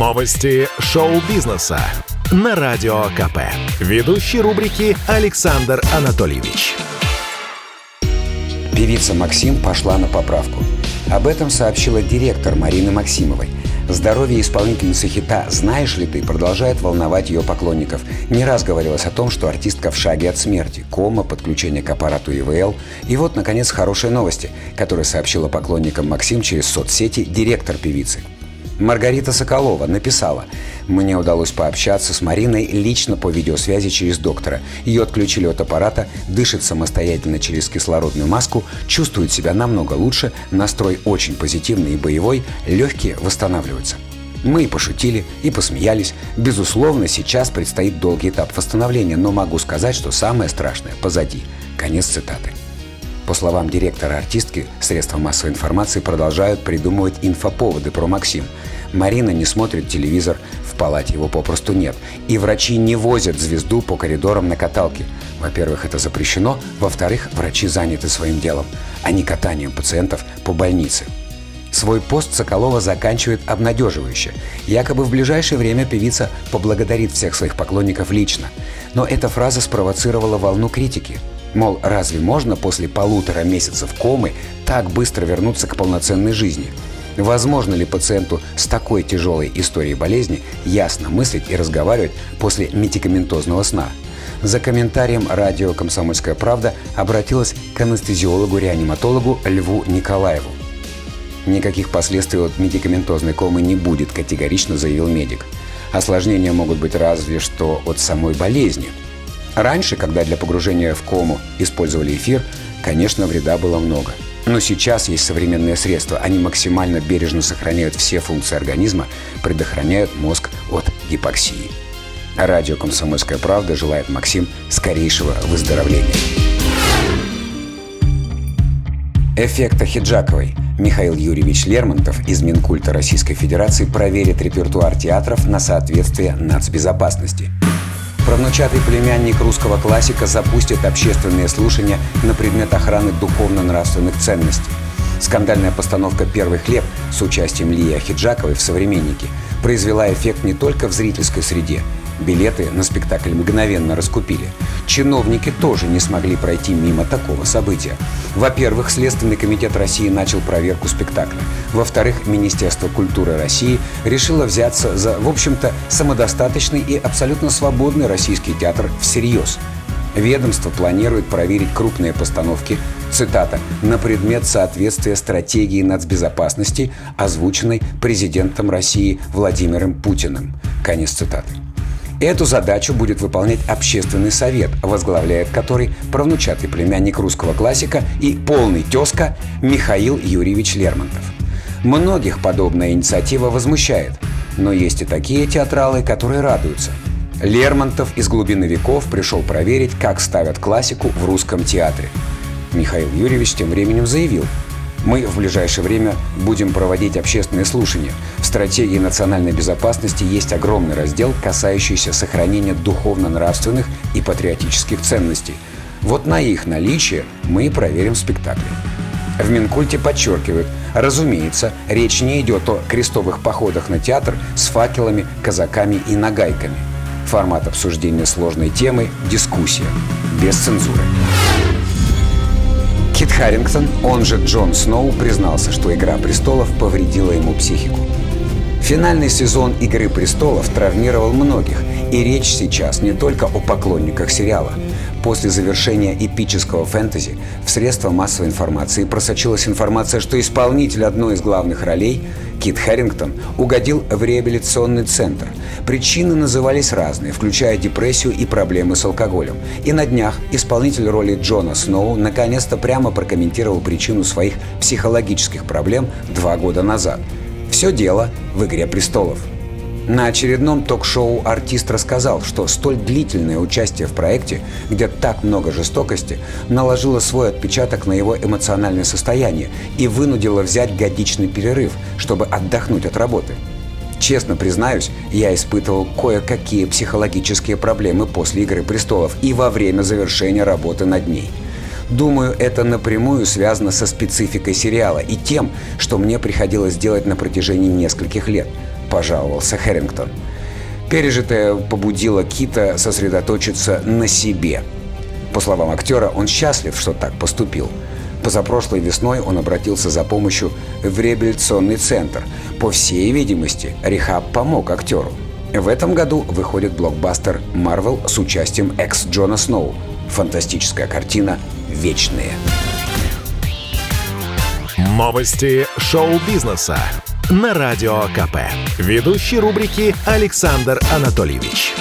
Новости шоу-бизнеса на Радио КП. Ведущий рубрики Александр Анатольевич. Певица Максим пошла на поправку. Об этом сообщила директор Марины Максимовой. Здоровье исполнительницы хита «Знаешь ли ты» продолжает волновать ее поклонников. Не раз говорилось о том, что артистка в шаге от смерти, кома, подключение к аппарату ИВЛ. И вот, наконец, хорошие новости, которые сообщила поклонникам Максим через соцсети директор певицы. Маргарита Соколова написала «Мне удалось пообщаться с Мариной лично по видеосвязи через доктора. Ее отключили от аппарата, дышит самостоятельно через кислородную маску, чувствует себя намного лучше, настрой очень позитивный и боевой, легкие восстанавливаются». Мы и пошутили, и посмеялись. Безусловно, сейчас предстоит долгий этап восстановления, но могу сказать, что самое страшное позади. Конец цитаты. По словам директора артистки, средства массовой информации продолжают придумывать инфоповоды про Максим. Марина не смотрит телевизор, в палате его попросту нет. И врачи не возят звезду по коридорам на каталке. Во-первых, это запрещено. Во-вторых, врачи заняты своим делом, а не катанием пациентов по больнице. Свой пост Соколова заканчивает обнадеживающе. Якобы в ближайшее время певица поблагодарит всех своих поклонников лично. Но эта фраза спровоцировала волну критики. Мол, разве можно после полутора месяцев комы так быстро вернуться к полноценной жизни? Возможно ли пациенту с такой тяжелой историей болезни ясно мыслить и разговаривать после медикаментозного сна? За комментарием радио «Комсомольская правда» обратилась к анестезиологу-реаниматологу Льву Николаеву. Никаких последствий от медикаментозной комы не будет, категорично заявил медик. Осложнения могут быть разве что от самой болезни. Раньше, когда для погружения в кому использовали эфир, конечно, вреда было много. Но сейчас есть современные средства. Они максимально бережно сохраняют все функции организма, предохраняют мозг от гипоксии. Радио «Комсомольская правда» желает Максим скорейшего выздоровления. Эффекта Хиджаковой – Михаил Юрьевич Лермонтов из Минкульта Российской Федерации проверит репертуар театров на соответствие нацбезопасности. Правнучатый племянник русского классика запустит общественные слушания на предмет охраны духовно-нравственных ценностей. Скандальная постановка «Первый хлеб» с участием Лии Ахиджаковой в «Современнике» произвела эффект не только в зрительской среде, Билеты на спектакль мгновенно раскупили. Чиновники тоже не смогли пройти мимо такого события. Во-первых, Следственный комитет России начал проверку спектакля. Во-вторых, Министерство культуры России решило взяться за, в общем-то, самодостаточный и абсолютно свободный российский театр всерьез. Ведомство планирует проверить крупные постановки, цитата, «на предмет соответствия стратегии нацбезопасности, озвученной президентом России Владимиром Путиным». Конец цитаты. Эту задачу будет выполнять общественный совет, возглавляет который правнучатый племянник русского классика и полный тезка Михаил Юрьевич Лермонтов. Многих подобная инициатива возмущает, но есть и такие театралы, которые радуются. Лермонтов из глубины веков пришел проверить, как ставят классику в русском театре. Михаил Юрьевич тем временем заявил – мы в ближайшее время будем проводить общественные слушания. В стратегии национальной безопасности есть огромный раздел, касающийся сохранения духовно-нравственных и патриотических ценностей. Вот на их наличие мы и проверим спектакль. В Минкульте подчеркивают, разумеется, речь не идет о крестовых походах на театр с факелами, казаками и нагайками. Формат обсуждения сложной темы – дискуссия, без цензуры. Кит Харрингтон, он же Джон Сноу, признался, что «Игра престолов» повредила ему психику. Финальный сезон «Игры престолов» травмировал многих, и речь сейчас не только о поклонниках сериала. После завершения эпического фэнтези в средства массовой информации просочилась информация, что исполнитель одной из главных ролей, Кит Хэрингтон, угодил в реабилитационный центр. Причины назывались разные, включая депрессию и проблемы с алкоголем. И на днях исполнитель роли Джона Сноу наконец-то прямо прокомментировал причину своих психологических проблем два года назад. Все дело в «Игре престолов». На очередном ток-шоу артист рассказал, что столь длительное участие в проекте, где так много жестокости, наложило свой отпечаток на его эмоциональное состояние и вынудило взять годичный перерыв, чтобы отдохнуть от работы. Честно признаюсь, я испытывал кое-какие психологические проблемы после «Игры престолов» и во время завершения работы над ней. Думаю, это напрямую связано со спецификой сериала и тем, что мне приходилось делать на протяжении нескольких лет – пожаловался Хэрингтон. Пережитое побудило Кита сосредоточиться на себе. По словам актера, он счастлив, что так поступил. Позапрошлой весной он обратился за помощью в реабилитационный центр. По всей видимости, рехаб помог актеру. В этом году выходит блокбастер Marvel с участием экс Джона Сноу. Фантастическая картина «Вечные». Новости шоу-бизнеса на Радио КП. Ведущий рубрики Александр Анатольевич.